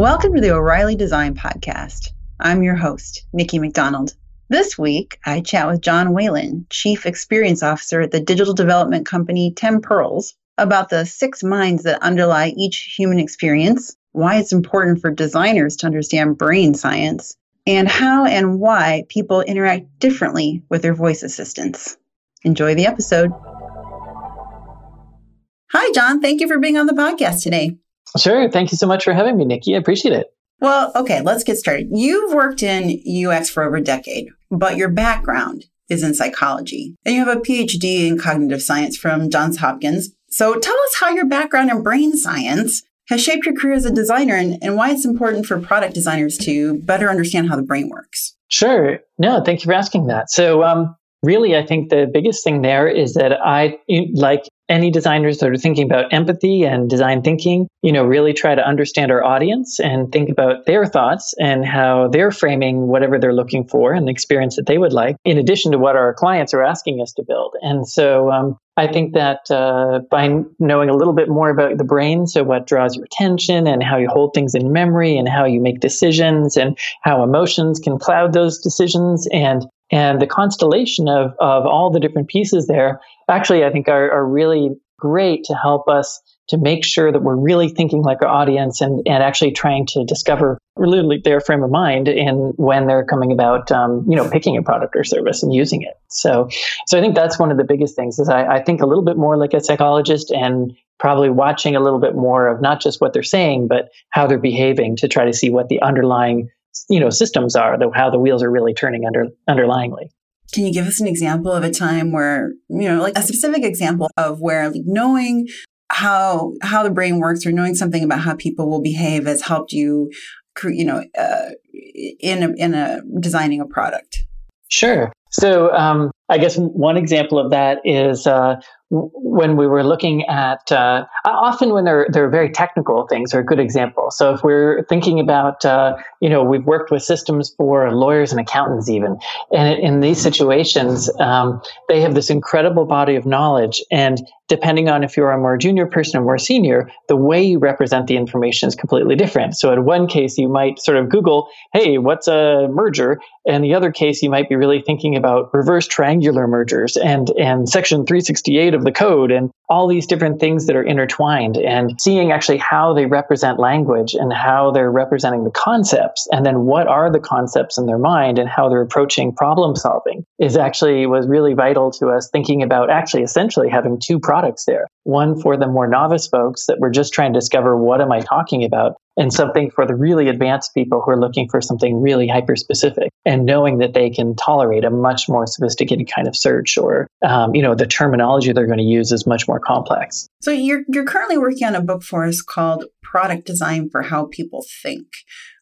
Welcome to the O'Reilly Design Podcast. I'm your host, Nikki McDonald. This week, I chat with John Whalen, Chief Experience Officer at the digital development company 10 Pearls, about the six minds that underlie each human experience, why it's important for designers to understand brain science, and how and why people interact differently with their voice assistants. Enjoy the episode. Hi, John. Thank you for being on the podcast today. Sure. Thank you so much for having me, Nikki. I appreciate it. Well, okay, let's get started. You've worked in UX for over a decade, but your background is in psychology. And you have a PhD in cognitive science from Johns Hopkins. So tell us how your background in brain science has shaped your career as a designer and, and why it's important for product designers to better understand how the brain works. Sure. No, thank you for asking that. So, um, really, I think the biggest thing there is that I, like any designers that are thinking about empathy and design thinking, you know, really try to understand our audience and think about their thoughts and how they're framing whatever they're looking for and the experience that they would like, in addition to what our clients are asking us to build. And so um, I think that uh, by knowing a little bit more about the brain, so what draws your attention and how you hold things in memory and how you make decisions and how emotions can cloud those decisions and and the constellation of, of all the different pieces there actually, I think, are, are really great to help us to make sure that we're really thinking like our audience and, and actually trying to discover really their frame of mind in when they're coming about um, you know picking a product or service and using it. So so i think that's one of the biggest things is I, I think a little bit more like a psychologist and probably watching a little bit more of not just what they're saying but how they're behaving to try to see what the underlying you know systems are the, how the wheels are really turning under underlyingly can you give us an example of a time where, you know, like a specific example of where like knowing how how the brain works or knowing something about how people will behave has helped you, you know, uh, in a, in a designing a product? Sure. So um, I guess one example of that is uh, when we were looking at uh, often when they're they're very technical things are a good example. So if we're thinking about uh, you know we've worked with systems for lawyers and accountants even, and in these situations um, they have this incredible body of knowledge, and depending on if you're a more junior person or more senior, the way you represent the information is completely different. So in one case you might sort of Google, hey, what's a merger, and the other case you might be really thinking about reverse triangular mergers and and Section 368 of of the code and all these different things that are intertwined and seeing actually how they represent language and how they're representing the concepts and then what are the concepts in their mind and how they're approaching problem solving is actually was really vital to us thinking about actually essentially having two products there. One for the more novice folks that were just trying to discover what am i talking about and something for the really advanced people who are looking for something really hyper specific and knowing that they can tolerate a much more sophisticated kind of search or um, you know the terminology they're going to use is much more complex. So you're you're currently working on a book for us called product design for how people think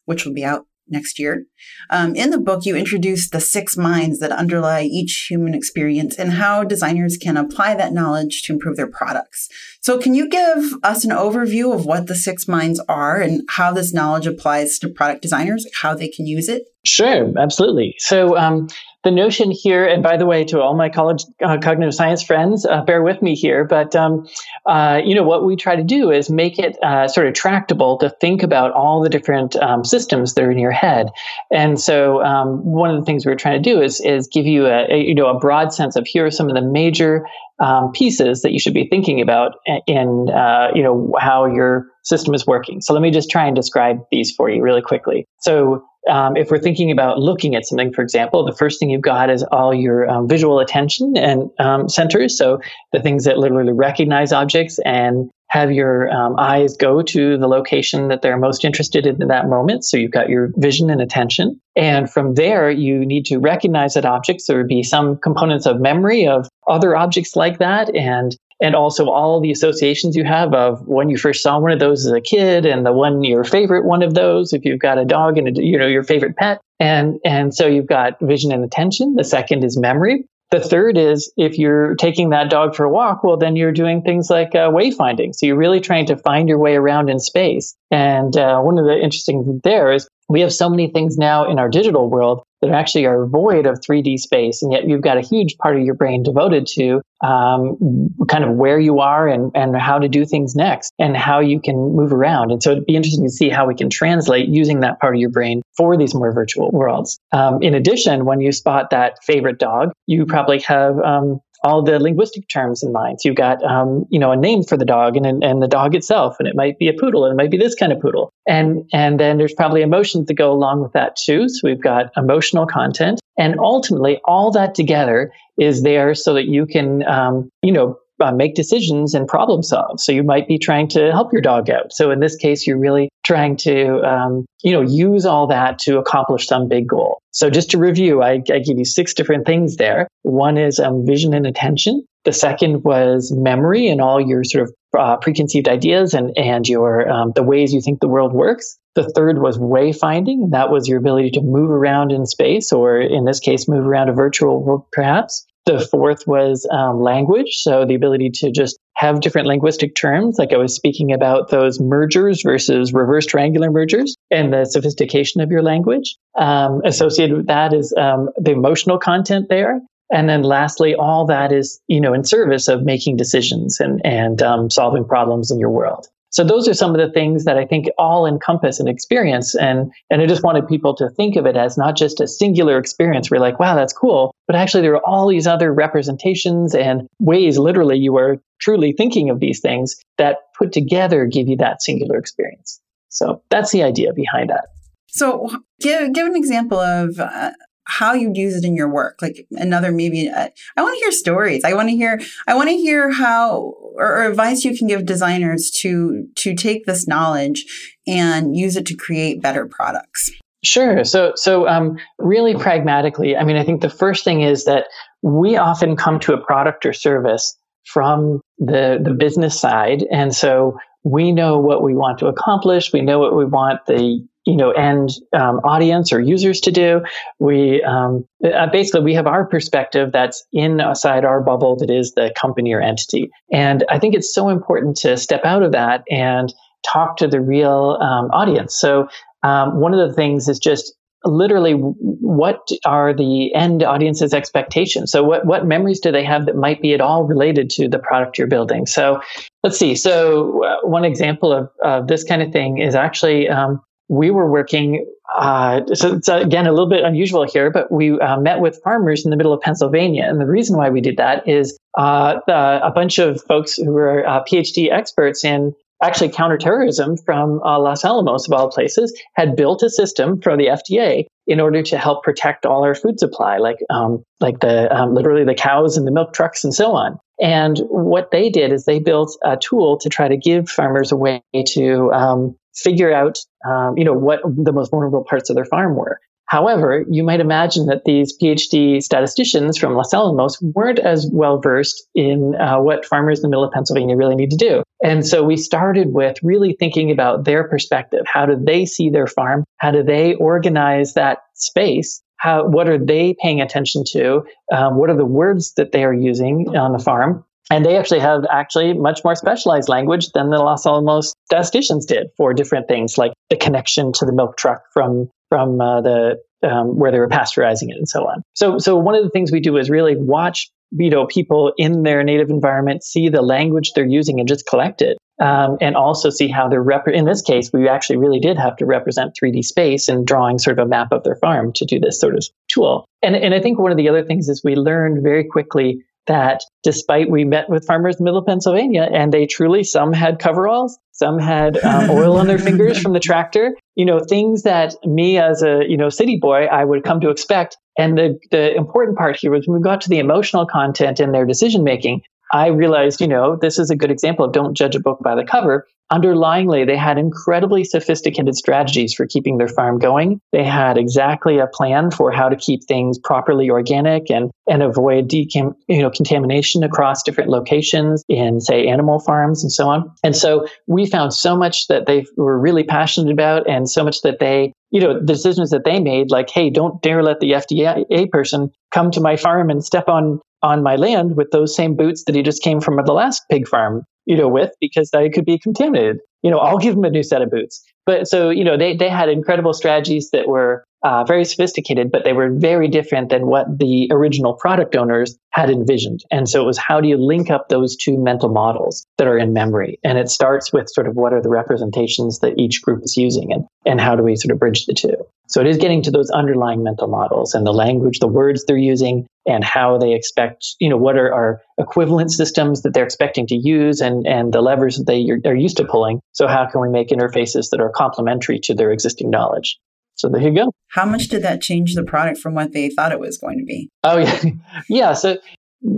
which will be out next year. Um, in the book, you introduce the six minds that underlie each human experience and how designers can apply that knowledge to improve their products. So, can you give us an overview of what the six minds are and how this knowledge applies to product designers, how they can use it? Sure, absolutely. So, um, the notion here, and by the way, to all my college uh, cognitive science friends, uh, bear with me here, but um, uh, you know what we try to do is make it uh, sort of tractable to think about all the different um, systems that are in your head. And so, um, one of the things we're trying to do is is give you a, a, you know a broad sense of here are some of the major um, pieces that you should be thinking about in uh, you know how your system is working. So let me just try and describe these for you really quickly. So um, if we're thinking about looking at something, for example, the first thing you've got is all your um, visual attention and um, centers. So the things that literally recognize objects and have your um, eyes go to the location that they're most interested in in that moment. So you've got your vision and attention. And from there, you need to recognize that objects. There would be some components of memory of other objects like that and and also all the associations you have of when you first saw one of those as a kid and the one your favorite one of those if you've got a dog and a, you know your favorite pet. And and so you've got vision and attention. The second is memory. The third is if you're taking that dog for a walk well then you're doing things like uh, wayfinding. So you're really trying to find your way around in space. And uh, one of the interesting there is we have so many things now in our digital world that actually are void of 3D space, and yet you've got a huge part of your brain devoted to um, kind of where you are and, and how to do things next and how you can move around. And so it'd be interesting to see how we can translate using that part of your brain for these more virtual worlds. Um, in addition, when you spot that favorite dog, you probably have um, all the linguistic terms in mind. So you've got, um, you know, a name for the dog and, and the dog itself, and it might be a poodle, and it might be this kind of poodle, and and then there's probably emotions that go along with that too. So we've got emotional content, and ultimately all that together is there so that you can, um, you know, uh, make decisions and problem solve. So you might be trying to help your dog out. So in this case, you're really trying to, um, you know, use all that to accomplish some big goal. So just to review, I, I give you six different things there. One is um, vision and attention. The second was memory and all your sort of uh, preconceived ideas and and your um, the ways you think the world works. The third was wayfinding, that was your ability to move around in space, or in this case, move around a virtual world, perhaps. The fourth was um, language, so the ability to just have different linguistic terms, like I was speaking about those mergers versus reverse triangular mergers, and the sophistication of your language. Um, associated with that is um, the emotional content there. And then lastly, all that is, you know, in service of making decisions and, and um, solving problems in your world. So those are some of the things that I think all encompass an experience. And, and I just wanted people to think of it as not just a singular experience where like, wow, that's cool. But actually there are all these other representations and ways literally you are truly thinking of these things that put together give you that singular experience. So that's the idea behind that. So give, give an example of uh, how you use it in your work like another maybe uh, i want to hear stories. I want to hear i want to hear how or, or, advice you can give designers to to take this knowledge and use it to create better products. Sure. So so um, really pragmatically i mean i think the first thing is that we often come to a product or service from the the business side and so we know what we want to accomplish we know what we want the you know end um, audience or users to do. We um, uh, basically we have our perspective that's inside our bubble that is the company or entity. And i think it's so important to step out of that and talk to the real um, audience. So um, one of the things is just literally what are the end audience's expectations? So what, what memories do they have that might be at all related to the product you're building? So let's see. So uh, one example of, this kind of thing is actually um, we were working. Uh, so it's uh, again a little bit unusual here, but we uh, met with farmers in the middle of Pennsylvania, and the reason why we did that is uh, a bunch of folks who were uh, PhD experts in actually counterterrorism from uh, Los Alamos, of all places, had built a system for the FDA in order to help protect all our food supply, like um, like the um, literally the cows and the milk trucks and so on. And what they did is they built a tool to try to give farmers a way to um, figure out, um, you know, what the most vulnerable parts of their farm were. However, you might imagine that these PhD statisticians from Los Alamos weren't as well versed in uh, what farmers in the middle of Pennsylvania really need to do. And so we started with really thinking about their perspective. How do they see their farm? How do they organize that space? How, what are they paying attention to? Um, what are the words that they are using on the farm? And they actually have actually much more specialized language than the Los Alamos statisticians did for different things like the connection to the milk truck from from uh, the um, where they were pasteurizing it and so on. So so one of the things we do is really watch you know people in their native environment see the language they're using and just collect it um, and also see how they're rep- in this case we actually really did have to represent 3d space and drawing sort of a map of their farm to do this sort of tool and, and i think one of the other things is we learned very quickly that despite we met with farmers in middle Pennsylvania and they truly, some had coveralls, some had um, oil on their fingers from the tractor, you know, things that me as a, you know, city boy, I would come to expect. And the, the important part here was when we got to the emotional content in their decision making, I realized, you know, this is a good example of don't judge a book by the cover. Underlyingly, they had incredibly sophisticated strategies for keeping their farm going. They had exactly a plan for how to keep things properly organic and, and avoid decam- you know, contamination across different locations in, say, animal farms and so on. And so we found so much that they were really passionate about and so much that they you know, decisions that they made, like, hey, don't dare let the FDA person come to my farm and step on on my land with those same boots that he just came from the last pig farm, you know, with because they could be contaminated. You know, I'll give them a new set of boots. But so, you know, they, they had incredible strategies that were uh, very sophisticated, but they were very different than what the original product owners had envisioned. And so it was how do you link up those two mental models that are in memory? And it starts with sort of what are the representations that each group is using and, and how do we sort of bridge the two? So it is getting to those underlying mental models and the language, the words they're using, and how they expect, you know, what are our equivalent systems that they're expecting to use and, and the levers that they are used to pulling. So how can we make interfaces that are complementary to their existing knowledge? So there you go. How much did that change the product from what they thought it was going to be? Oh yeah, yeah. So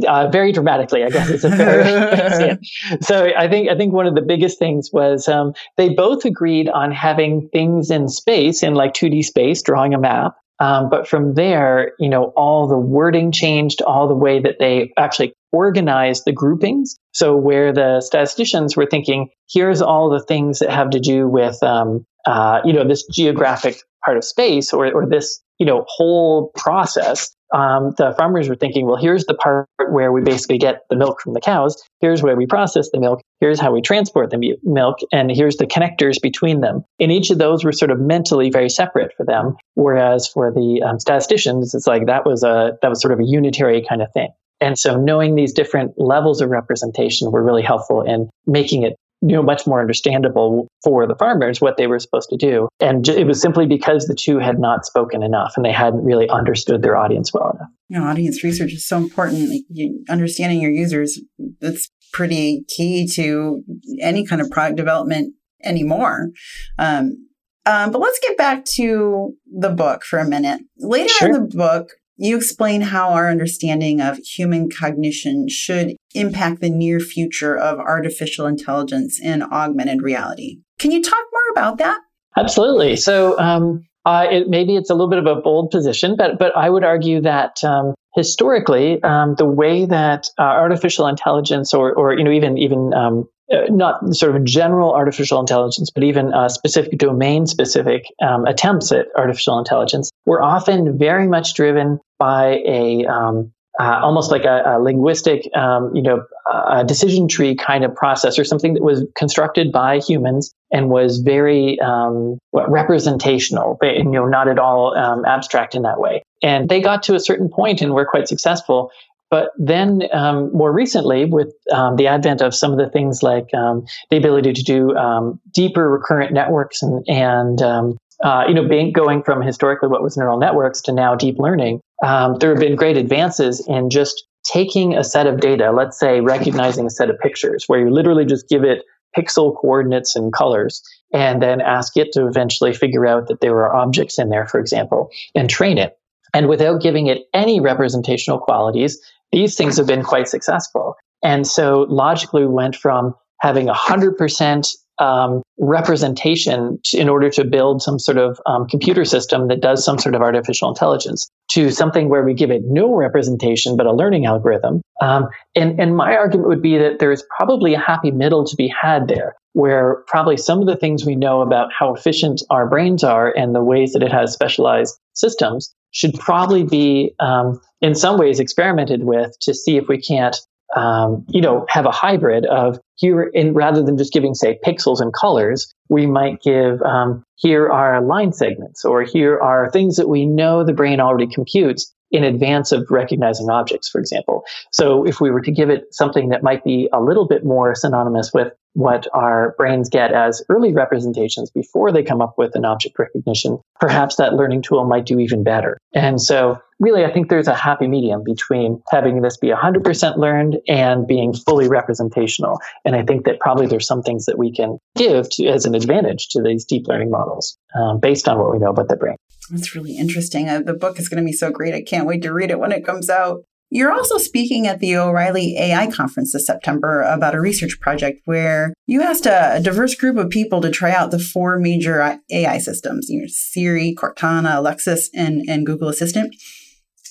uh, very dramatically, I guess it's a fair. so I think I think one of the biggest things was um, they both agreed on having things in space in like 2D space, drawing a map. Um, but from there, you know, all the wording changed, all the way that they actually organized the groupings. So where the statisticians were thinking, here's all the things that have to do with, um, uh, you know, this geographic part of space or, or this you know whole process um, the farmers were thinking well here's the part where we basically get the milk from the cows. Here's where we process the milk. Here's how we transport the milk. And here's the connectors between them. And each of those were sort of mentally very separate for them. Whereas for the um, statisticians it's like that was a that was sort of a unitary kind of thing and so knowing these different levels of representation were really helpful in making it you know much more understandable for the farmers what they were supposed to do. And it was simply because the two had not spoken enough and they hadn't really understood their audience well enough. You know, audience research is so important. You, understanding your users that's pretty key to any kind of product development anymore. Um, um, but let's get back to the book for a minute. Later sure. in the book you explain how our understanding of human cognition should impact the near future of artificial intelligence and augmented reality. Can you talk more about that? Absolutely. So, um, uh, it, maybe it's a little bit of a bold position, but but I would argue that um, historically, um, the way that uh, artificial intelligence, or or you know even even um, not sort of general artificial intelligence, but even uh, specific domain specific um, attempts at artificial intelligence were often very much driven by a um, uh, almost like a, a linguistic, um, you know, a decision tree kind of process or something that was constructed by humans and was very um, representational, but, you know, not at all um, abstract in that way. And they got to a certain point and were quite successful but then um, more recently, with um, the advent of some of the things like um, the ability to do um, deeper recurrent networks and, and um, uh, you know, being, going from historically what was neural networks to now deep learning, um, there have been great advances in just taking a set of data, let's say recognizing a set of pictures, where you literally just give it pixel coordinates and colors, and then ask it to eventually figure out that there are objects in there, for example, and train it. And without giving it any representational qualities, these things have been quite successful. And so logically, we went from having 100% um, representation to, in order to build some sort of um, computer system that does some sort of artificial intelligence to something where we give it no representation but a learning algorithm. Um, and, and my argument would be that there is probably a happy middle to be had there, where probably some of the things we know about how efficient our brains are and the ways that it has specialized systems should probably be um, in some ways experimented with to see if we can't um, you know have a hybrid of here in rather than just giving say pixels and colors we might give um, here are line segments or here are things that we know the brain already computes in advance of recognizing objects, for example. So if we were to give it something that might be a little bit more synonymous with what our brains get as early representations before they come up with an object recognition, perhaps that learning tool might do even better. And so really, I think there's a happy medium between having this be 100% learned and being fully representational. And I think that probably there's some things that we can give to, as an advantage to these deep learning models um, based on what we know about the brain. That's really interesting. Uh, the book is going to be so great. I can't wait to read it when it comes out. You're also speaking at the O'Reilly AI conference this September about a research project where you asked a, a diverse group of people to try out the four major AI systems, you know, Siri, Cortana, Alexa, and, and Google Assistant.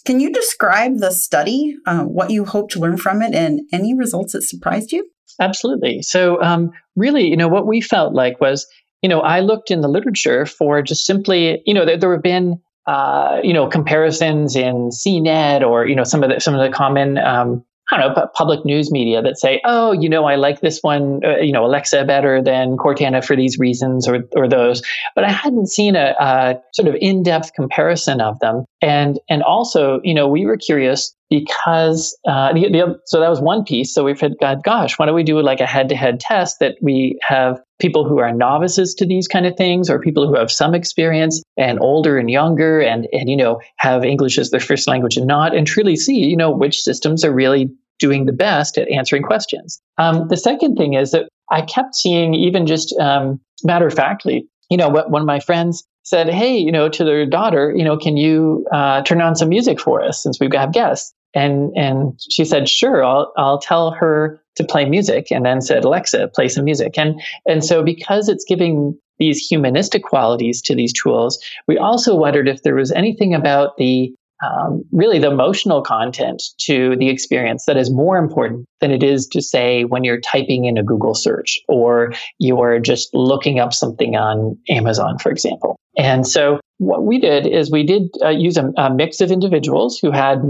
Can you describe the study, uh, what you hope to learn from it, and any results that surprised you? Absolutely. So, um, really, you know, what we felt like was, you know, I looked in the literature for just simply, you know, there, there have been uh, you know, comparisons in CNET or you know some of the some of the common um, I don't know, public news media that say, oh, you know, I like this one, uh, you know, Alexa better than Cortana for these reasons or, or those. But I hadn't seen a, a sort of in depth comparison of them. And, and also, you know, we were curious because uh, the, the, so that was one piece. So we said, gosh, why don't we do like a head-to-head test that we have people who are novices to these kind of things, or people who have some experience, and older and younger, and and you know have English as their first language and not, and truly see you know which systems are really doing the best at answering questions. Um, the second thing is that I kept seeing even just um, matter of factly, you know, what one of my friends said, "Hey, you know, to their daughter, you know, can you uh, turn on some music for us since we have guests?" And and she said, "Sure, I'll I'll tell her to play music." And then said, "Alexa, play some music." And and so because it's giving these humanistic qualities to these tools, we also wondered if there was anything about the um, really the emotional content to the experience that is more important than it is to say when you're typing in a Google search or you're just looking up something on Amazon, for example. And so what we did is we did uh, use a, a, mix of individuals who had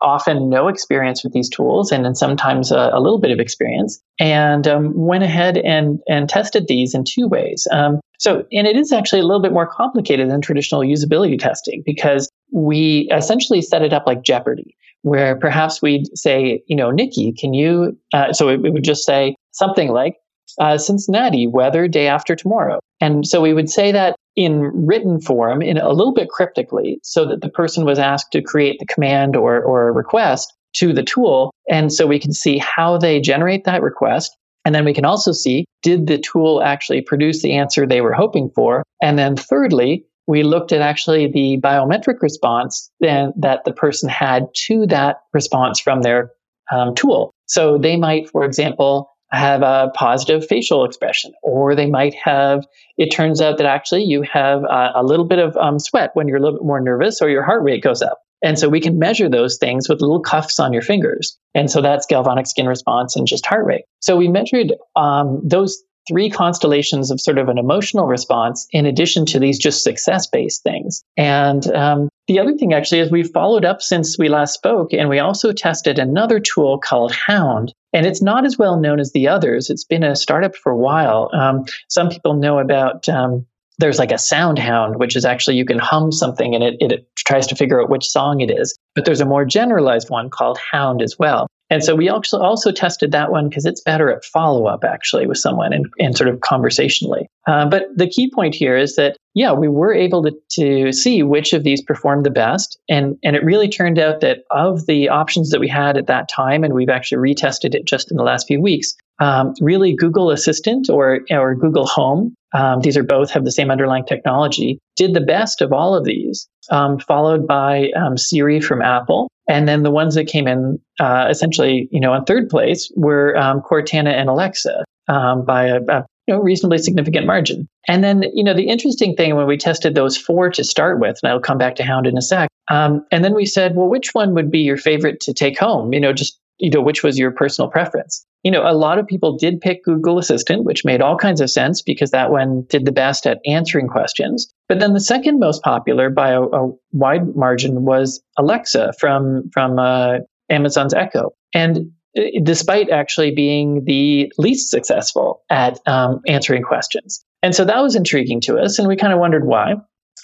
often no experience with these tools and then sometimes a, a little bit of experience and um, went ahead and, and tested these in two ways. Um, so, and it is actually a little bit more complicated than traditional usability testing because we essentially set it up like Jeopardy, where perhaps we'd say, you know, Nikki, can you, uh, so it, it would just say something like, uh, Cincinnati, weather day after tomorrow. And so we would say that in written form, in a little bit cryptically, so that the person was asked to create the command or, or a request to the tool. And so we can see how they generate that request. And then we can also see did the tool actually produce the answer they were hoping for? And then thirdly, we looked at actually the biometric response then, that the person had to that response from their um, tool. So they might, for example, have a positive facial expression, or they might have, it turns out that actually you have a, a little bit of um, sweat when you're a little bit more nervous, or your heart rate goes up. And so we can measure those things with little cuffs on your fingers. And so that's galvanic skin response and just heart rate. So we measured um, those three constellations of sort of an emotional response in addition to these just success based things. And um, the other thing actually is we've followed up since we last spoke, and we also tested another tool called Hound. And it's not as well known as the others. It's been a startup for a while. Um, some people know about um, there's like a SoundHound, which is actually you can hum something and it, it tries to figure out which song it is. But there's a more generalized one called Hound as well. And so we also also tested that one because it's better at follow up actually with someone and, and sort of conversationally. Uh, but the key point here is that yeah, we were able to, to see which of these performed the best, and and it really turned out that of the options that we had at that time, and we've actually retested it just in the last few weeks. Um, really, Google Assistant or or Google Home, um, these are both have the same underlying technology, did the best of all of these, um, followed by um, Siri from Apple, and then the ones that came in uh, essentially, you know, in third place were um, Cortana and Alexa um, by a, a you know, reasonably significant margin. And then, you know, the interesting thing when we tested those four to start with, and I'll come back to Hound in a sec. Um, and then we said, well, which one would be your favorite to take home? You know, just you know, which was your personal preference? You know, a lot of people did pick Google Assistant, which made all kinds of sense because that one did the best at answering questions. But then the second most popular by a, a wide margin was Alexa from from uh, Amazon's Echo, and uh, despite actually being the least successful at um, answering questions. And so that was intriguing to us, and we kind of wondered why.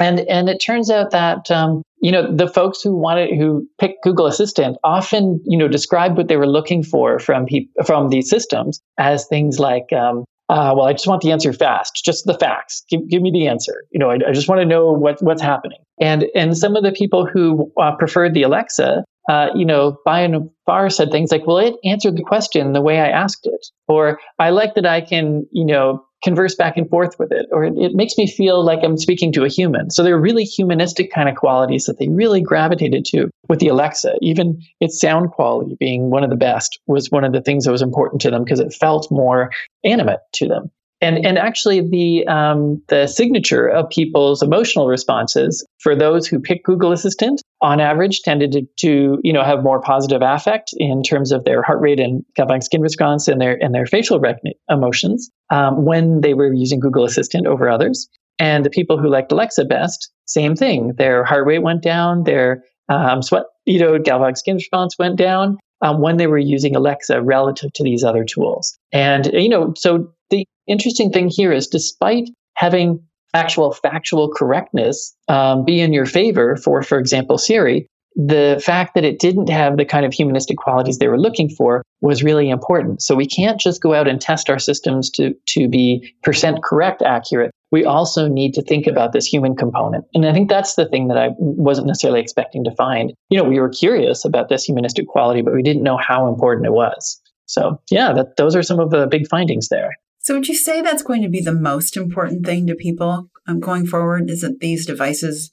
And and it turns out that um, you know the folks who wanted who picked Google Assistant often you know described what they were looking for from from these systems as things like um, uh, well I just want the answer fast just the facts. Give, give me the answer. You know I, I just want to know what what's happening. And and some of the people who uh, preferred the Alexa uh, you know, by and far said things like, well, it answered the question the way I asked it. Or I like that I can, you know, converse back and forth with it, or it, it, makes me feel like I'm speaking to a human. So they're really humanistic kind of qualities that they really gravitated to with the Alexa. Even its sound quality being one of the best was one of the things that was important to them because it felt more animate to them. And and actually the um, the signature of people's emotional responses for those who pick Google Assistant on average tended to, to you know have more positive affect in terms of their heart rate and galvanic skin response and their and their facial emotions um, when they were using Google Assistant over others. And the people who liked Alexa best, same thing. Their heart rate went down, their um, sweat, you know, galvanic skin response went down, um, when they were using Alexa relative to these other tools. And, you know, so the interesting thing here is despite having actual factual correctness um, be in your favor for, for example, Siri, the fact that it didn't have the kind of humanistic qualities they were looking for was really important. So we can't just go out and test our systems to, to be percent correct accurate. We also need to think about this human component. And I think that's the thing that I wasn't necessarily expecting to find. You know, we were curious about this humanistic quality, but we didn't know how important it was. So yeah, that, those are some of the big findings there. So would you say that's going to be the most important thing to people um, going forward? Is that these devices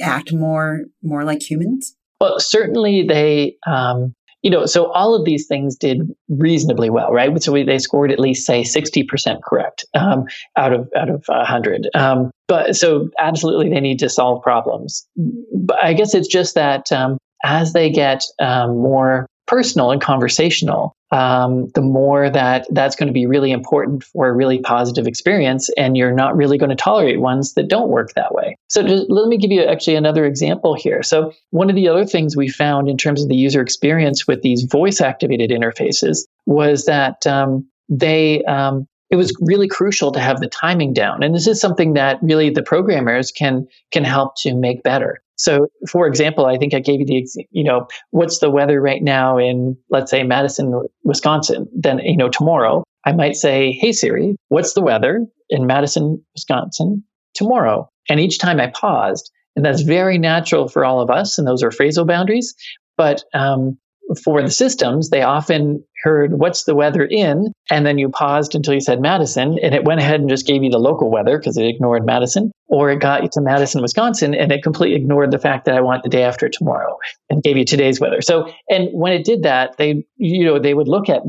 act more more like humans? Well, certainly they. Um, you know, so all of these things did reasonably well, right? So we, they scored at least say sixty percent correct um, out of out of hundred. Um, but so absolutely, they need to solve problems. But I guess it's just that um, as they get um, more personal and conversational, um, the more that that's going to be really important for a really positive experience. And you're not really going to tolerate ones that don't work that way. So just, let me give you actually another example here. So one of the other things we found in terms of the user experience with these voice activated interfaces was that um, they um, it was really crucial to have the timing down and this is something that really the programmers can can help to make better so, for example, I think I gave you the, you know, what's the weather right now in, let's say, Madison, Wisconsin? Then, you know, tomorrow I might say, hey, Siri, what's the weather in Madison, Wisconsin tomorrow? And each time I paused, and that's very natural for all of us, and those are phrasal boundaries. But um, for the systems, they often heard what's the weather in, and then you paused until you said Madison, and it went ahead and just gave you the local weather because it ignored Madison, or it got you to Madison, Wisconsin, and it completely ignored the fact that I want the day after tomorrow and gave you today's weather. So, and when it did that, they, you know, they would look at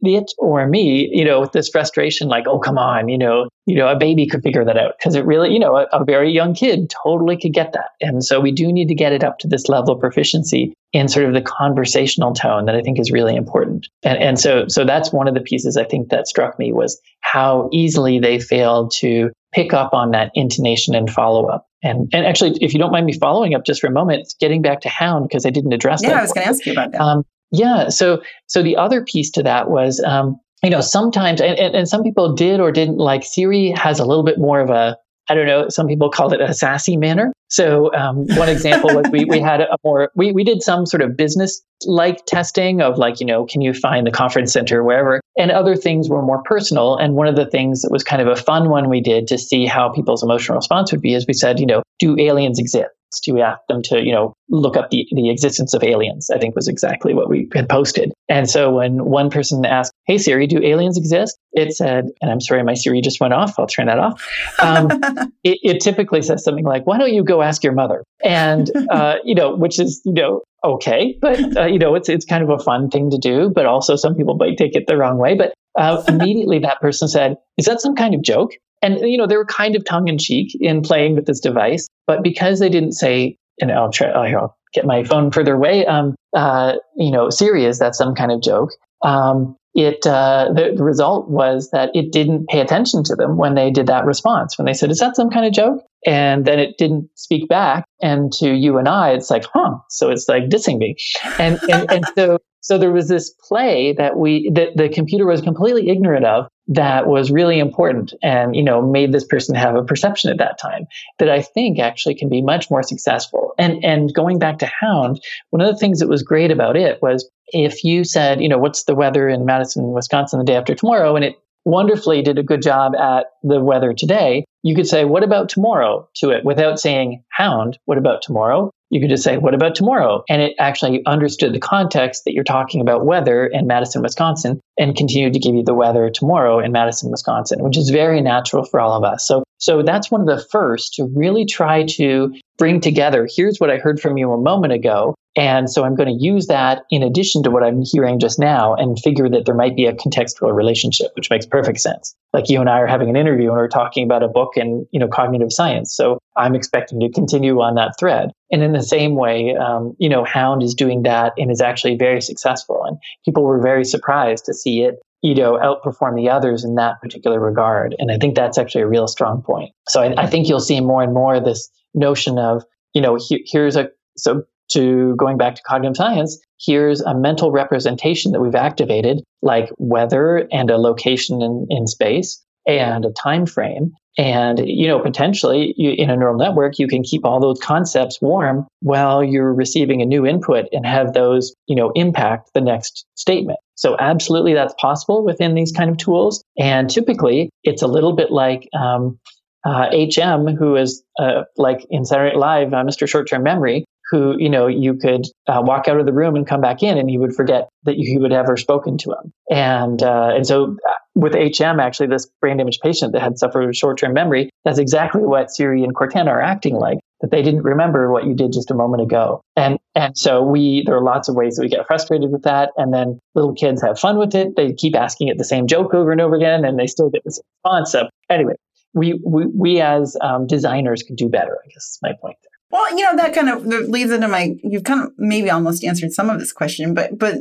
it or me, you know, with this frustration, like, oh, come on, you know, you know, a baby could figure that out because it really, you know, a, a very young kid totally could get that. And so we do need to get it up to this level of proficiency in sort of the conversational tone that I think is really important. And, and so, so that's one of the pieces I think that struck me was how easily they failed to pick up on that intonation and follow up. And, and actually, if you don't mind me following up just for a moment, getting back to Hound because I didn't address yeah, that. Yeah, I was going to ask you about that. Um, yeah. So, so the other piece to that was, um, you know, sometimes, and, and, and some people did or didn't like Siri has a little bit more of a I don't know, some people call it a sassy manner. So um, one example was we, we had a more, we, we did some sort of business like testing of like, you know, can you find the conference center wherever? And other things were more personal. And one of the things that was kind of a fun one we did to see how people's emotional response would be is we said, you know, do aliens exist? Do we ask them to, you know, look up the, the existence of aliens? I think was exactly what we had posted. And so when one person asked, Hey Siri, do aliens exist? It said, and I'm sorry, my Siri just went off. I'll turn that off. Um, it, it, typically says something like, why don't you go ask your mother? And, uh, you know, which is, you know, okay, but, uh, you know, it's, it's kind of a fun thing to do, but also some people might take it the wrong way. But uh, immediately that person said, is that some kind of joke? And, you know, they were kind of tongue in cheek in playing with this device, but because they didn't say, and I'll try, I'll get my phone further away, um, uh, you know, serious, that's some kind of joke. Um, it uh, the, the, result was that it didn't pay attention to them when they did that response when they said is that some kind of joke and then it didn't speak back and to you and i it's like huh so it's like dissing me and and, and so so there was this play that we that the computer was completely ignorant of that was really important and you know made this person have a perception at that time that i think actually can be much more successful. And and going back to hound one of the things that was great about it was if you said you know what's the weather in madison wisconsin the day after tomorrow? And it wonderfully did a good job at the weather today. You could say what about tomorrow to it? Without saying hound what about tomorrow you could just say, What about tomorrow? And it actually understood the context that you're talking about weather in Madison, Wisconsin, and continued to give you the weather tomorrow in Madison, Wisconsin, which is very natural for all of us. So, so that's one of the first to really try to bring together here's what I heard from you a moment ago. And so I'm going to use that in addition to what I'm hearing just now and figure that there might be a contextual relationship, which makes perfect sense. Like you and I are having an interview and we're talking about a book and, you know, cognitive science. So I'm expecting to continue on that thread. And in the same way, um, you know, Hound is doing that and is actually very successful. And people were very surprised to see it you know, outperform the others in that particular regard. And I think that's actually a real strong point. So I, I think you'll see more and more this notion of, you know, he, here's a, so to going back to cognitive science, here's a mental representation that we've activated, like weather and a location in, in space and a time frame. And, you know, potentially you, in a neural network, you can keep all those concepts warm while you're receiving a new input and have those, you know, impact the next statement. So absolutely that's possible within these kind of tools. And typically it's a little bit like, um, uh, HM, who is uh, like in Saturday Night Live, uh, Mr. Short Term Memory, who you know you could uh, walk out of the room and come back in, and he would forget that you would ever spoken to him. And uh, and so uh, with HM, actually, this brain damaged patient that had suffered short term memory, that's exactly what Siri and Cortana are acting like. That they didn't remember what you did just a moment ago, and and so we there are lots of ways that we get frustrated with that, and then little kids have fun with it. They keep asking it the same joke over and over again, and they still get the same response. So anyway, we we, we as um, designers could do better. I guess is my point there. Well, you know that kind of leads into my. You've kind of maybe almost answered some of this question, but but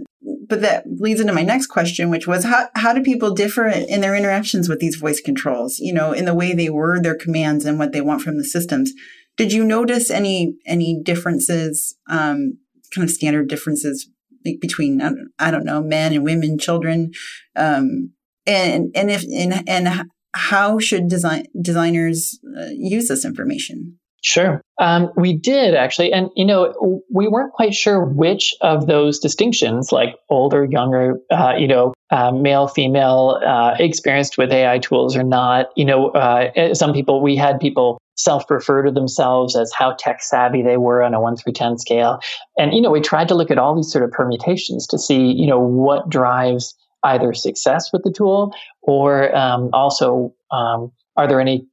but that leads into my next question, which was how how do people differ in their interactions with these voice controls? You know, in the way they word their commands and what they want from the systems. Did you notice any any differences, um, kind of standard differences between I don't know men and women, children, um, and and if and and how should design designers uh, use this information? Sure. Um, we did actually. And, you know, we weren't quite sure which of those distinctions, like older, younger, uh, you know, uh, male, female, uh, experienced with AI tools or not. You know, uh, eh, some people, we had people self refer to themselves as how tech savvy they were on a one through 10 scale. And, you know, we tried to look at all these sort of permutations to see, you know, what drives either success with the tool or um, also um, are there any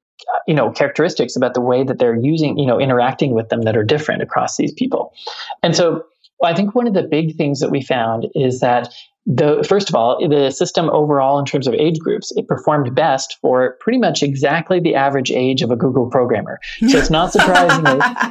you know characteristics about the way that they're using you know interacting with them that are different across these people. And so i think one of the big things that we found is that the first of all, the system overall in terms of age groups, it performed best for pretty much exactly the average age of a Google programmer. So it's not surprising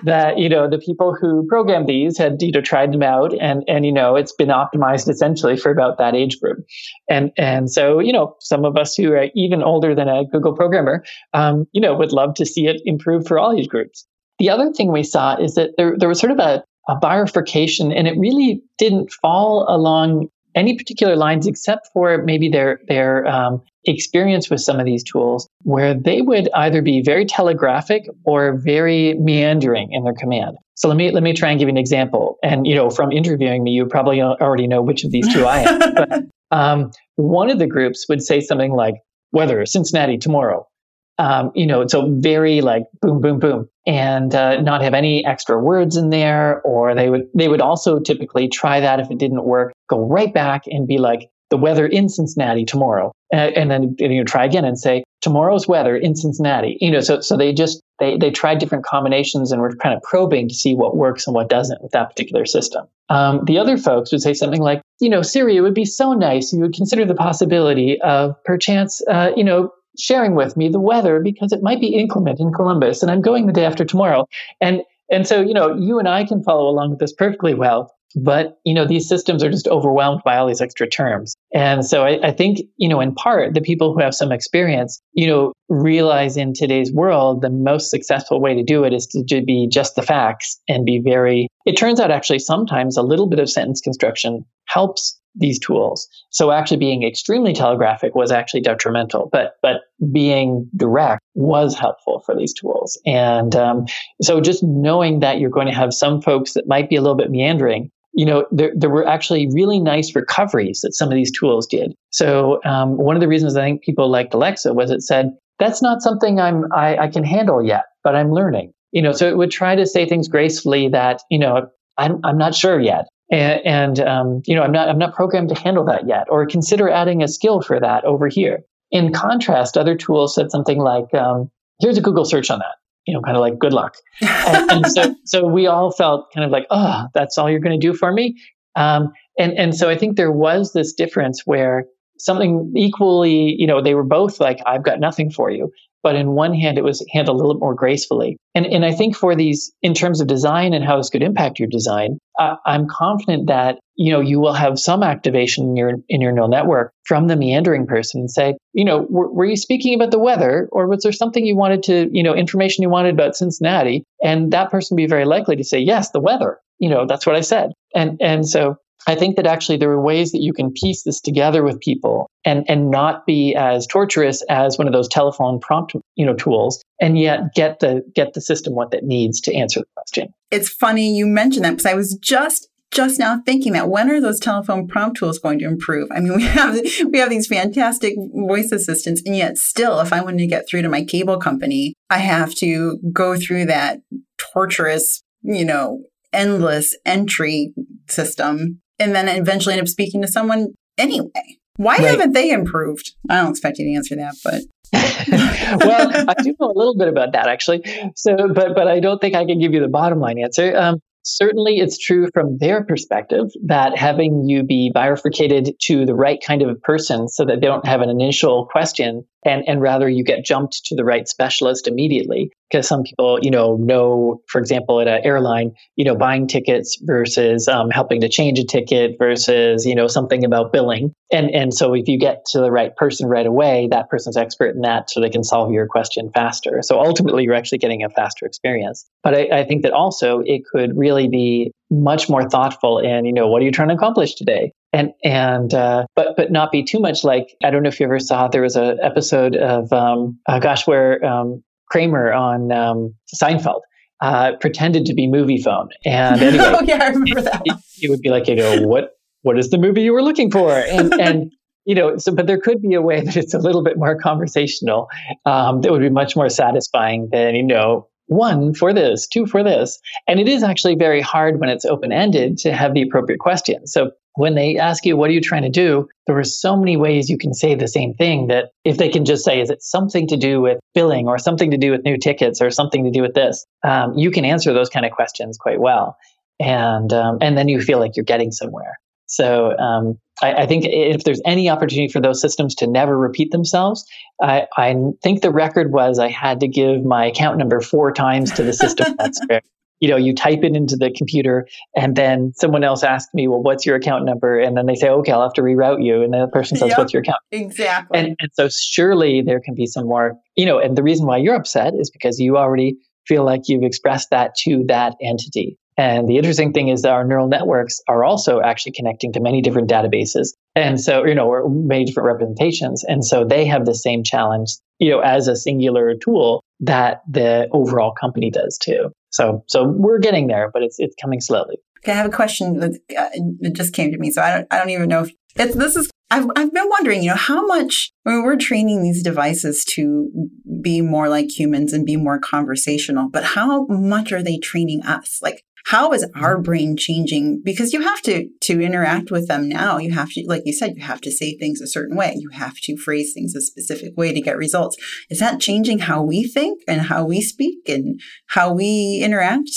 that you know the people who programmed these had you know tried them out, and and you know it's been optimized essentially for about that age group, and and so you know some of us who are even older than a Google programmer, um, you know, would love to see it improve for all age groups. The other thing we saw is that there there was sort of a a bifurcation, and it really didn't fall along any particular lines except for maybe their their um, experience with some of these tools where they would either be very telegraphic or very meandering in their command. So let me let me try and give you an example. And you know from interviewing me you probably already know which of these two i am. But um, one of the groups would say something like weather cincinnati tomorrow um, you know, so very like boom, boom, boom, and uh, not have any extra words in there. Or they would they would also typically try that if it didn't work, go right back and be like the weather in Cincinnati tomorrow, and, and then you know try again and say tomorrow's weather in Cincinnati. You know, so so they just they they tried different combinations and were kind of probing to see what works and what doesn't with that particular system. Um, the other folks would say something like, you know, Siri, it would be so nice you would consider the possibility of perchance, uh, you know, sharing with me the weather because it might be inclement in Columbus and I'm going the day after tomorrow. And and so, you know, you and I can follow along with this perfectly well. But, you know, these systems are just overwhelmed by all these extra terms. And so I, I think, you know, in part, the people who have some experience, you know, realize in today's world, the most successful way to do it is to be just the facts and be very, it turns out actually sometimes a little bit of sentence construction helps these tools. So actually being extremely telegraphic was actually detrimental, but but being direct was helpful for these tools. And um, so just knowing that you're going to have some folks that might be a little bit meandering. You know, there, there were actually really nice recoveries that some of these tools did. So um, one of the reasons I think people liked Alexa was it said, that's not something I'm I, I can handle yet, but I'm learning. You know, so it would try to say things gracefully that, you know, I'm, I'm not sure yet and, and um, you know i'm not i'm not programmed to handle that yet or consider adding a skill for that over here. In contrast other tools said something like um, here's a google search on that you know kind of like good luck. And, and so so we all felt kind of like oh that's all you're going to do for me? Um, and and so i think there was this difference where something equally you know they were both like i've got nothing for you but in one hand it was handled a little more gracefully. And and i think for these in terms of design and how this could impact your design uh, i'm confident that you know you will have some activation in your in your neural network from the meandering person and say you know were, were you speaking about the weather or was there something you wanted to you know information you wanted about cincinnati? And that person be very likely to say yes the weather. You know, that's what I said. And, and so I think that actually there are ways that you can piece this together with people and, and not be as torturous as one of those telephone prompt, you know, tools, and yet get the get the system what it needs to answer the question. It's funny you mentioned that because I was just just now thinking that when are those telephone prompt tools going to improve? I mean, we have we have these fantastic voice assistants, and yet still, if I want to get through to my cable company, I have to go through that torturous, you know, endless entry system, and then eventually end up speaking to someone anyway. Why right. haven't they improved? I don't expect you to answer that, but well, I do know a little bit about that actually. So, but but I don't think I can give you the bottom line answer. Um, certainly it's true from their perspective that having you be bifurcated to the right kind of person so that they don't have an initial question and, and rather you get jumped to the right specialist immediately because some people you know know for example at an airline you know buying tickets versus um, helping to change a ticket versus you know something about billing. And and so if you get to the right person right away that person's expert in that so they can solve your question faster. So ultimately you're actually getting a faster experience. But I, I think that also it could really be much more thoughtful in you know what are you trying to accomplish today? And and uh, but but not be too much like I don't know if you ever saw there was an episode of um, uh, gosh where um, Kramer on um, Seinfeld uh, pretended to be Moviefone. And anyway oh, yeah I remember that he, he, would be like you know what what is the movie you were looking for? And and you know so but there could be a way that it's a little bit more conversational um, that would be much more satisfying than you know one for this, two for this. And it is actually very hard when it's open ended to have the appropriate question. So when they ask you, what are you trying to do? There are so many ways you can say the same thing that if they can just say, is it something to do with billing or something to do with new tickets or something to do with this? Um, you can answer those kind of questions quite well. And, um, and then you feel like you're getting somewhere. So um, I, I, think if there's any opportunity for those systems to never repeat themselves, I, I, think the record was I had to give my account number four times to the system. That's fair. You know, you type it into the computer, and then someone else asks me, "Well, what's your account number?" And then they say, "Okay, I'll have to reroute you." And the person says, yep, "What's your account?" Exactly. And, and so surely there can be some more. You know, and the reason why you're upset is because you already feel like you've expressed that to that entity. And the interesting thing is that our neural networks are also actually connecting to many different databases. And so, you know, or many different representations. And so they have the same challenge, you know, as a singular tool that the overall company does too. So, so we're getting there, but it's, it's coming slowly. Okay, I have a question that, uh, just came to me. So I don't, I don't even know if it's, this is, I've, I've been wondering, you know, how much, when we're training these devices to be more like humans and be more conversational, but how much are they training us? Like, how is our mm-hmm. brain changing because you have to to interact with them now you have to like you said you have to say things a certain way you have to phrase things a specific way to get results is that changing how we think and how we speak and how we interact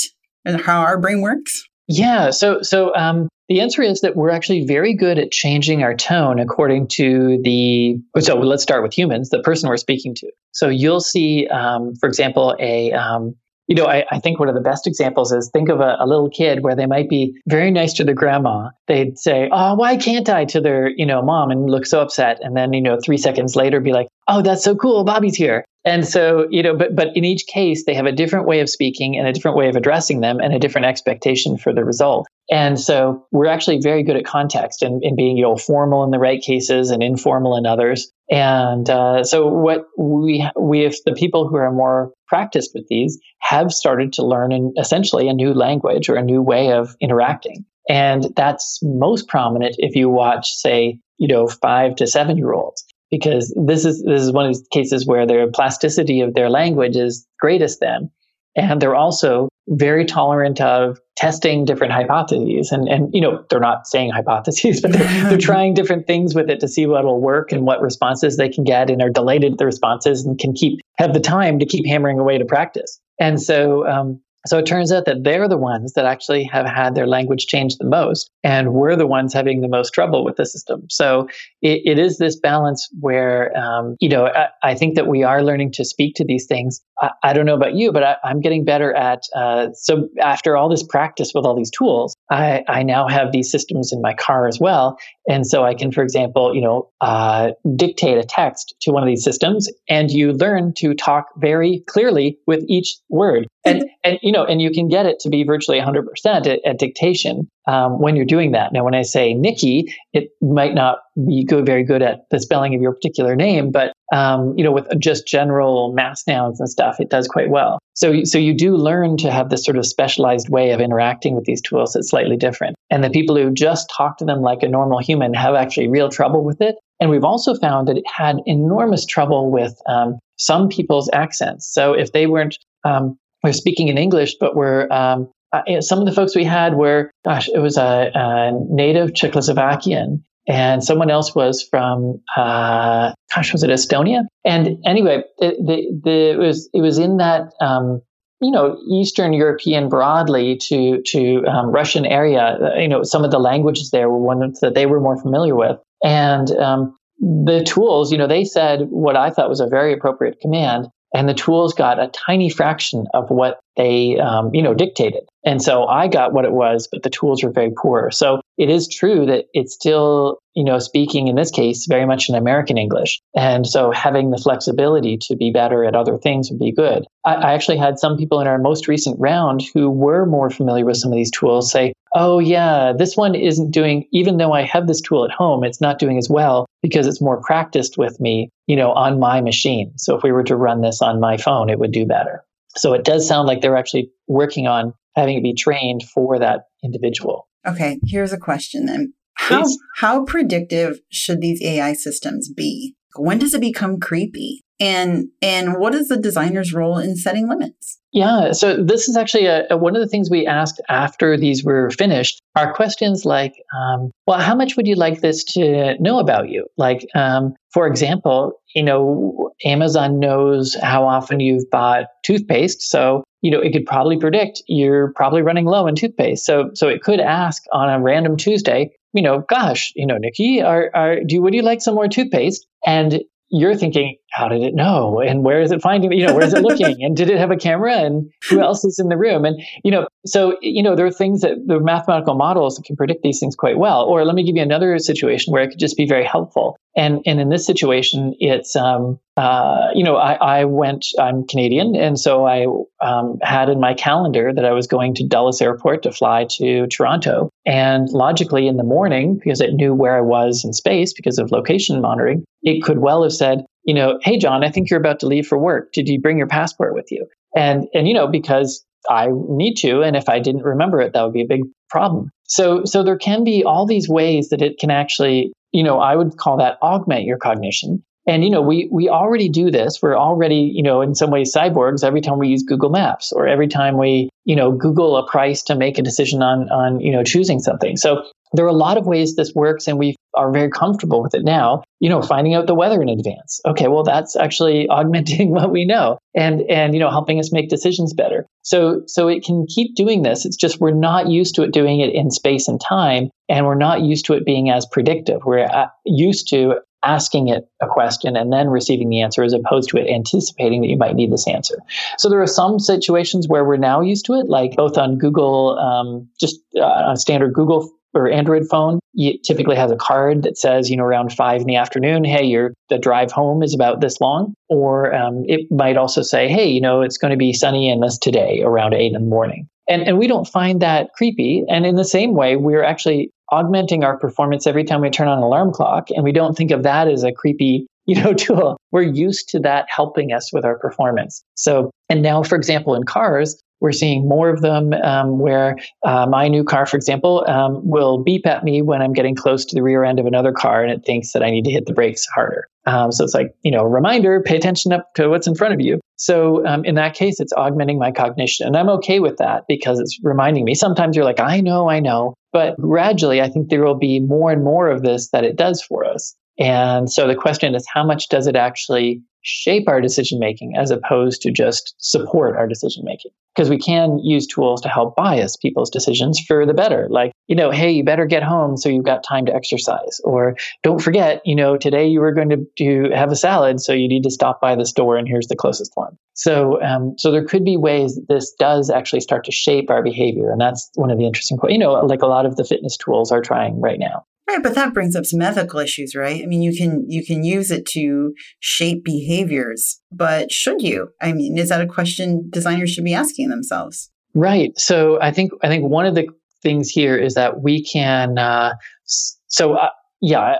and how our brain works yeah so so um the answer is that we're actually very good at changing our tone according to the. So let's start with humans, the person we're speaking to. So you'll see, um, for example, a um, you know, I, I, think one of the best examples is think of a, a, little kid where they might be very nice to their grandma. They'd say, Oh, why can't I to their, you know, mom and look so upset. And then, you know, three seconds later be like, Oh, that's so cool. Bobby's here. And so, you know, but but in each case, they have a different way of speaking and a different way of addressing them and a different expectation for the result. And so we're actually very good at context and, and being, you know, formal in the right cases and informal in others. And uh, so what we we have the people who are more practiced with these have started to learn in essentially a new language or a new way of interacting. And that's most prominent if you watch, say, you know, five to seven year olds because this is this is one of these cases where their plasticity of their language is greatest then and they're also very tolerant of testing different hypotheses and and you know they're not saying hypotheses but they're, they're trying different things with it to see what will work and what responses they can get and are delighted at the responses and can keep have the time to keep hammering away to practice and so um, so it turns out that they're the ones that actually have had their language change the most, and we're the ones having the most trouble with the system. So it, it is this balance where, um, you know, I, I, think that we are learning to speak to these things. I, I don't know about you, but I, am getting better at. Uh, so after all this practice with all these tools, I, I now have these systems in my car as well, and so I can, for example, you know, uh, dictate a text to one of these systems, and you learn to talk very clearly with each word and and you know, and you can get it to be virtually 100% at, at dictation um, when you're doing that. Now, when I say Nikki, it might not be good, very good at the spelling of your particular name, but um, you know, with just general mass nouns and stuff, it does quite well. So, so you do learn to have this sort of specialized way of interacting with these tools that's slightly different. And the people who just talk to them like a normal human have actually real trouble with it. And we've also found that it had enormous trouble with um, some people's accents. So if they weren't um, were speaking in English, but were um, uh, some of the folks we had were, gosh, it was a, a native Czechoslovakian, and someone else was from, uh, gosh, was it Estonia? And anyway, it, the, the, it was it was in that um, you know Eastern European broadly to to um, Russian area. Uh, you know, some of the languages there were ones that they were more familiar with, and um, the tools. You know, they said what I thought was a very appropriate command, and the tools got a tiny fraction of what they um, you know dictated. And so i got what it was but the tools were very poor. So it is true that it's still you know speaking in this case very much in american english. And so having the flexibility to be better at other things would be good. I, I actually had some people in our most recent round who were more familiar with some of these tools say oh yeah this one isn't doing even though i have this tool at home it's not doing as well because it's more practiced with me you know on my machine so if we were to run this on my phone it would do better so it does sound like they're actually working on having it be trained for that individual. Okay, here's a question then. How, how predictive should these AI systems be? When does it become creepy? And and what is the designer's role in setting limits? Yeah, so this is actually a, a, one of the things we asked after these were finished are questions like, um, well, how much would you like this to know about you? Like, um, for example, you know, Amazon knows how often you've bought toothpaste, so you know it could probably predict you're probably running low in toothpaste. So, so it could ask on a random Tuesday, you know, gosh, you know, Nikki, are, are do you, would you like some more toothpaste? And you're thinking, how did it know? And where is it finding, you know, where is it looking? and did it have a camera? And who else is in the room? And, you know, so, you know, there are things that the mathematical models can predict these things quite well. Or let me give you another situation where it could just be very helpful. And, and in this situation, it's, um, uh, you know, I, I went, I'm Canadian. And so I um, had in my calendar that I was going to Dulles Airport to fly to Toronto. And logically in the morning, because it knew where I was in space because of location monitoring, it could well have said, you know, hey John, I think you're about to leave for work. Did you bring your passport with you? And and you know, because I need to, and if I didn't remember it, that would be a big problem. So so there can be all these ways that it can actually, you know, I would call that augment your cognition. And you know, we we already do this. We're already, you know, in some ways cyborgs every time we use Google Maps or every time we, you know, Google a price to make a decision on on, you know, choosing something. So there are a lot of ways this works and we are very comfortable with it now. You know finding out the weather in advance. Okay well that's actually augmenting what we know and and you know helping us make decisions better. So so it can keep doing this. It's just we're not used to it doing it in space and time and we're not used to it being as predictive. We're uh, used to asking it a question and then receiving the answer as opposed to it anticipating that you might need this answer. So there are some situations where we're now used to it, like both on Google, um, just uh, on standard Google or Android phone, it typically has a card that says, you know, around five in the afternoon, hey, your the drive home is about this long. Or um, it might also say, hey, you know, it's going to be sunny in this today around eight in the morning. And, and we don't find that creepy. And in the same way, we're actually augmenting our performance every time we turn on an alarm clock. And we don't think of that as a creepy you know tool we're used to that helping us with our performance so and now for example in cars we're seeing more of them um, where uh, my new car, for example, um, will beep at me when I'm getting close to the rear end of another car and it thinks that I need to hit the brakes harder. Um, so it's like, you know, reminder, pay attention up to what's in front of you. So um, in that case, it's augmenting my cognition. And I'm okay with that because it's reminding me. Sometimes you're like, I know, I know. But gradually, I think there will be more and more of this that it does for us. And so the question is, how much does it actually shape our decision making as opposed to just support our decision making. Because we can use tools to help bias people's decisions for the better. Like, you know, hey, you better get home so you've got time to exercise. Or don't forget, you know, today you were going to do, have a salad, so you need to stop by the store and here's the closest one. So, um, so there could be ways that this does actually start to shape our behavior. And that's one of the interesting, you know, like a lot of the fitness tools are trying right now. Right, but that brings up some ethical issues, right? I mean, you can you can use it to shape behaviors, but should you? I mean, is that a question designers should be asking themselves? Right. So I think I think one of the things here is that we can. Uh, so uh, yeah,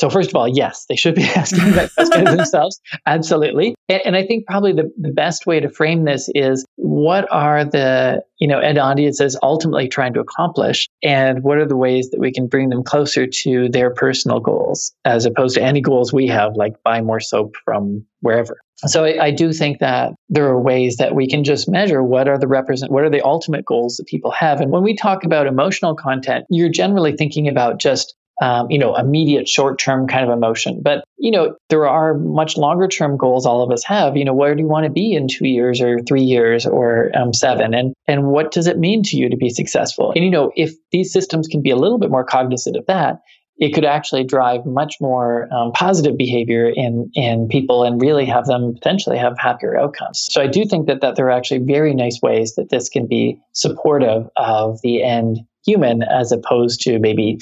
so first of all, yes, they should be asking that question themselves. Absolutely. And, and, I think probably the, the best way to frame this is what are the, you know, end audiences ultimately trying to accomplish and what are the ways that we can bring them closer to their personal goals as opposed to any goals we have, like buy more soap from wherever. So I, I do think that there are ways that we can just measure what are the represent what are the ultimate goals that people have. And when we talk about emotional content, you're generally thinking about just um, you know, immediate short term kind of emotion. But, you know, there are much longer term goals all of us have. You know, where do you want to be in two years or three years or um, seven? And, and what does it mean to you to be successful? And, you know, if these systems can be a little bit more cognizant of that, it could actually drive much more um, positive behavior in in people and really have them potentially have happier outcomes. So I do think that that there are actually very nice ways that this can be supportive of the end human as opposed to maybe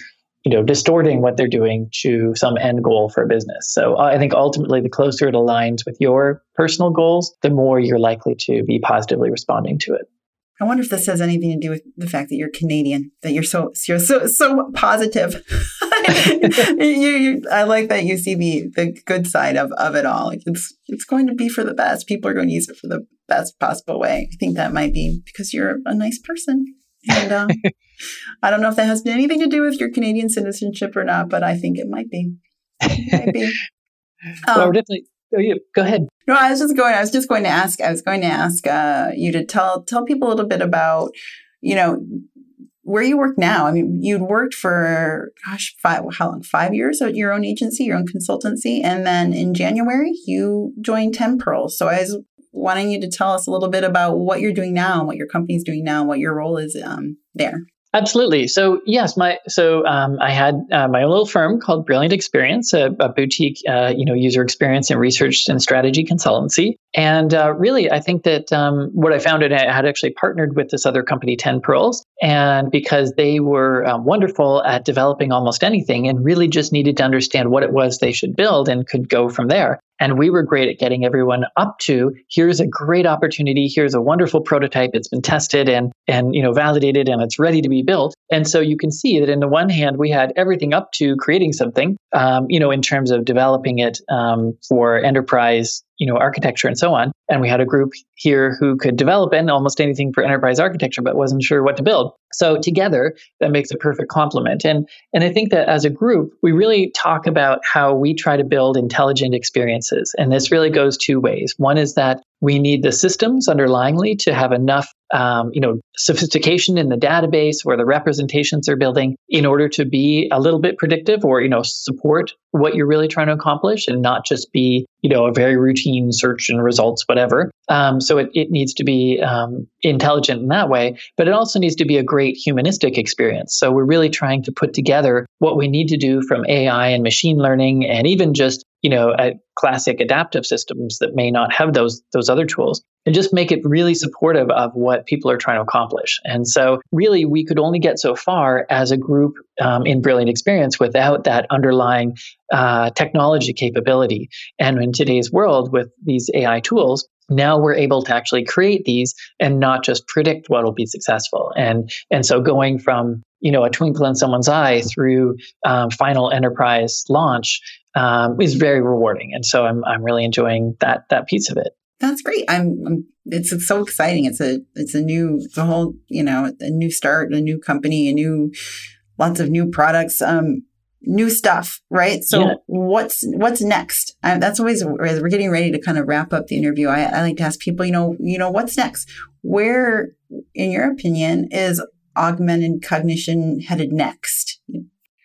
you know, distorting what they're doing to some end goal for a business. So I think ultimately, the closer it aligns with your personal goals, the more you're likely to be positively responding to it. I wonder if this has anything to do with the fact that you're Canadian, that you're so you're so so positive. you, you, I like that you see the the good side of, of it all. It's it's going to be for the best. People are going to use it for the best possible way. I think that might be because you're a nice person. And uh, I don't know if that has anything to do with your Canadian citizenship or not, but I think it might be. It might be. Um, well, definitely. Oh, yeah, go ahead. No, I was just going. I was just going to ask. I was going to ask uh, you to tell tell people a little bit about, you know, where you work now. I mean, you'd worked for gosh, five how long? Five years at your own agency, your own consultancy, and then in January you joined Pearls. So I was wanting you to tell us a little bit about what you're doing now and what your company's doing now and what your role is um, there. Absolutely. So yes, my so um, I had uh, my own little firm called Brilliant Experience, a, a boutique, uh, you know, user experience and research and strategy consultancy. And uh, really, I think that um, what I found, and I had actually partnered with this other company, Ten Pearls, and because they were um, wonderful at developing almost anything, and really just needed to understand what it was they should build and could go from there. And we were great at getting everyone up to here's a great opportunity, here's a wonderful prototype, it's been tested and and you know validated and it's ready to be built. And so you can see that in the one hand we had everything up to creating something, um, you know, in terms of developing it um, for enterprise you know architecture and so on. And we had a group here who could develop in almost anything for enterprise architecture but wasn't sure what to build. So together that makes a perfect complement. And and i think that as a group we really talk about how we try to build intelligent experiences. And this really goes two ways. One is that we need the systems underlyingly to have enough um, you know sophistication in the database or the representations they're building in order to be a little bit predictive or you know support what you're really trying to accomplish and not just be you know a very routine search and results whatever um, so it, it needs to be um, intelligent in that way but it also needs to be a great humanistic experience so we're really trying to put together what we need to do from ai and machine learning and even just you know, classic adaptive systems that may not have those those other tools, and just make it really supportive of what people are trying to accomplish. And so, really, we could only get so far as a group um, in Brilliant Experience without that underlying uh, technology capability. And in today's world, with these AI tools, now we're able to actually create these and not just predict what will be successful. And and so going from you know a twinkle in someone's eye through um, final enterprise launch um, is very rewarding. And so I'm, I'm really enjoying that that piece of it. That's great. I'm, I'm, it's, it's so exciting. It's a it's a new it's a whole you know a new start a new company a new lots of new products. Um new stuff, right? So yeah. what's what's next? I, that's always as we're getting ready to kind of wrap up the interview. I, I like to ask people, you know, you know, what's next? Where, in your opinion, is augmented cognition headed next?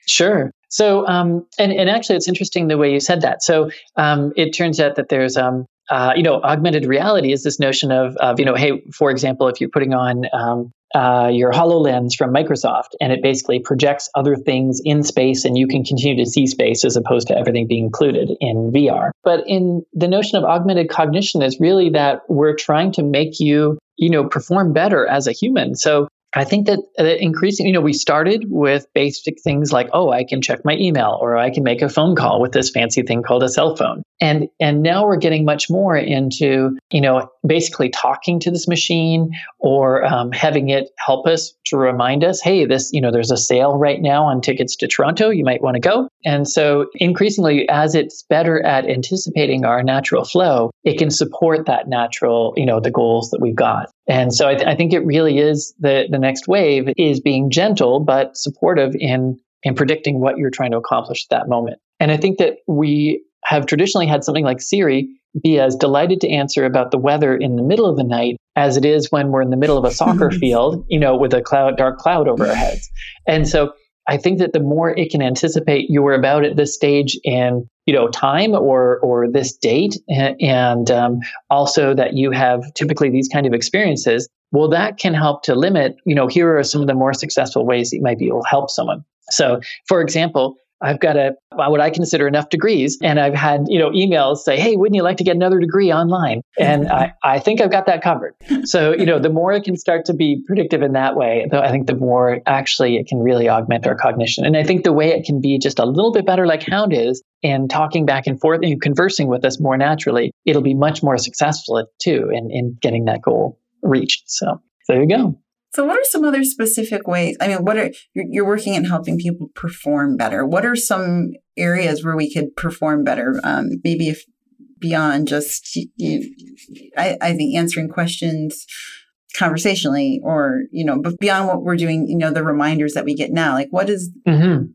Sure. So, um, and, and actually, it's interesting the way you said that. So, um, it turns out that there's um, uh, you know, augmented reality is this notion of, of, you know, hey, for example, if you're putting on um, uh, your HoloLens from Microsoft and it basically projects other things in space and you can continue to see space as opposed to everything being included in VR. But in the notion of augmented cognition is really that we're trying to make you, you know, perform better as a human. So I think that uh, increasing, you know, we started with basic things like, oh, I can check my email or I can make a phone call with this fancy thing called a cell phone. And and now we're getting much more into, you know, basically talking to this machine or um, having it help us to remind us, hey, this, you know, there's a sale right now on tickets to Toronto. You might want to go. And so increasingly, as it's better at anticipating our natural flow, it can support that natural, you know, the goals that we've got. And so I, th- I think it really is the, the next wave is being gentle but supportive in in predicting what you're trying to accomplish at that moment. And I think that we have traditionally had something like Siri be as delighted to answer about the weather in the middle of the night as it is when we're in the middle of a soccer field, you know, with a cloud, dark cloud over our heads. And so I think that the more it can anticipate you were about at this stage in you know time or or this date, and, um, also that you have typically these kind of experiences, well, that can help to limit. You know, here are some of the more successful ways that you might be able to help someone. So, for example, I've got a uh, what I consider enough degrees, and I've had you know emails say, "Hey, wouldn't you like to get another degree online?" And I, I think I've got that covered. So you know, the more it can start to be predictive in that way, though, I think the more actually it can really augment our cognition. And I think the way it can be just a little bit better, like Hound is, in talking back and forth and conversing with us more naturally, it'll be much more successful too in in getting that goal reached. So there you go. So, what are some other specific ways? I mean, what are you're working in helping people perform better? What are some areas where we could perform better? Um, maybe if beyond just, you, I, I think answering questions conversationally, or you know, but beyond what we're doing, you know, the reminders that we get now. Like, what is, mm-hmm.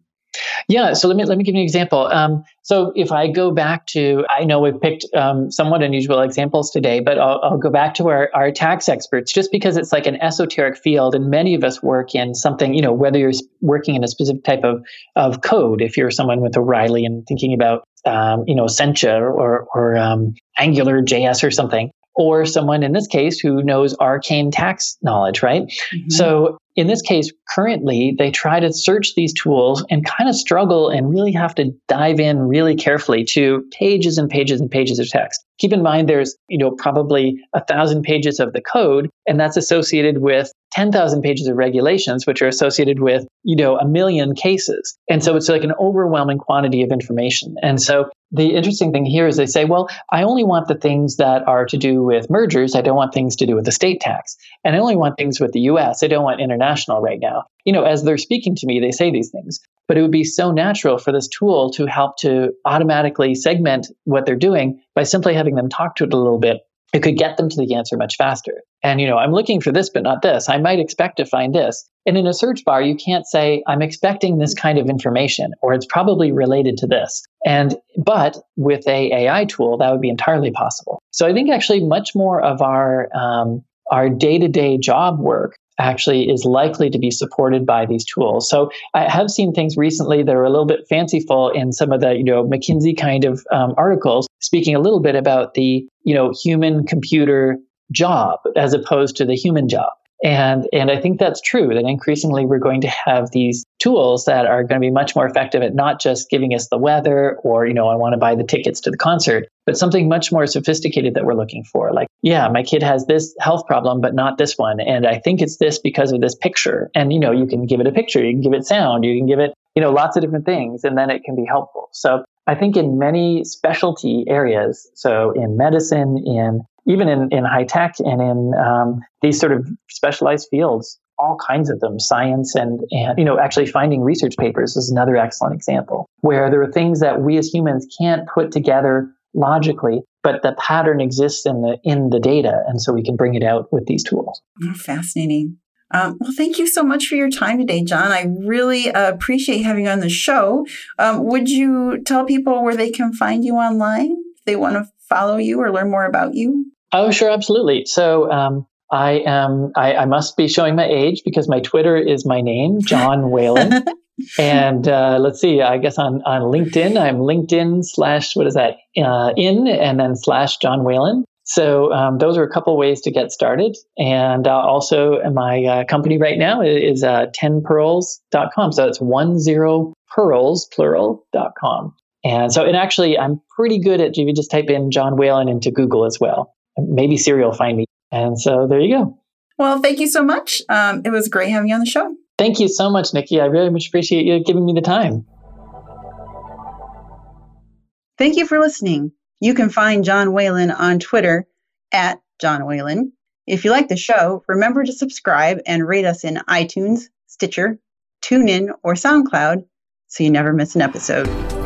Yeah, so let me let me give you an example. Um, so if I go back to, I know we've picked um, somewhat unusual examples today, but I'll, I'll go back to our, our tax experts just because it's like an esoteric field, and many of us work in something. You know, whether you're working in a specific type of of code, if you're someone with O'Reilly and thinking about um, you know Sencha or or um, Angular JS or something, or someone in this case who knows arcane tax knowledge, right? Mm-hmm. So in this case, currently they try to search these tools and kind of struggle and really have to dive in really carefully to pages and pages and pages of text. Keep in mind there's, you know, probably a thousand pages of the code, and that's associated with 10,000 pages of regulations, which are associated with, you know, a million cases. And so it's like an overwhelming quantity of information. And so the interesting thing here is they say, well, I only want the things that are to do with mergers. I don't want things to do with the state tax. And I only want things with the US. I don't want international right now. You know, as they're speaking to me, they say these things. But it would be so natural for this tool to help to automatically segment what they're doing by simply having them talk to it a little bit it could get them to the answer much faster. And, you know, I'm looking for this, but not this. I might expect to find this. And in a search bar, you can't say, I'm expecting this kind of information, or it's probably related to this. And, but with a AI tool, that would be entirely possible. So I think actually much more of our, um, our day-to-day job work actually is likely to be supported by these tools. So I have seen things recently that are a little bit fanciful in some of the, you know, McKinsey kind of um, articles speaking a little bit about the, you know, human computer job as opposed to the human job. And, and I think that's true that increasingly we're going to have these tools that are going to be much more effective at not just giving us the weather or, you know, I want to buy the tickets to the concert, but something much more sophisticated that we're looking for. Like, yeah, my kid has this health problem, but not this one. And I think it's this because of this picture. And, you know, you can give it a picture, you can give it sound, you can give it, you know, lots of different things, and then it can be helpful. So I think in many specialty areas, so in medicine, in even in, in high tech and in um, these sort of specialized fields, all kinds of them, science and, and, you know, actually finding research papers is another excellent example where there are things that we as humans can't put together logically, but the pattern exists in the, in the data. And so we can bring it out with these tools. Oh, fascinating. Um, well, thank you so much for your time today, John. I really uh, appreciate having you on the show. Um, would you tell people where they can find you online if they want to follow you or learn more about you? Oh, sure, absolutely. So um, I am. I, I, must be showing my age because my Twitter is my name, John Whalen. and uh, let's see. I guess on on LinkedIn, I'm LinkedIn slash what is that? Uh, in and then slash John Whalen. So um, those are a couple ways to get started. And uh, also, my uh, company right now is uh, 10pearls.com. So it's one zero pearls plural.com. And so, and actually, I'm pretty good at if you just type in John Whalen into Google as well maybe Siri will find me. And so there you go. Well, thank you so much. Um, it was great having you on the show. Thank you so much, Nikki. I really much appreciate you giving me the time. Thank you for listening. You can find John Whalen on Twitter at John Whalen. If you like the show, remember to subscribe and rate us in iTunes, Stitcher, TuneIn, or SoundCloud so you never miss an episode.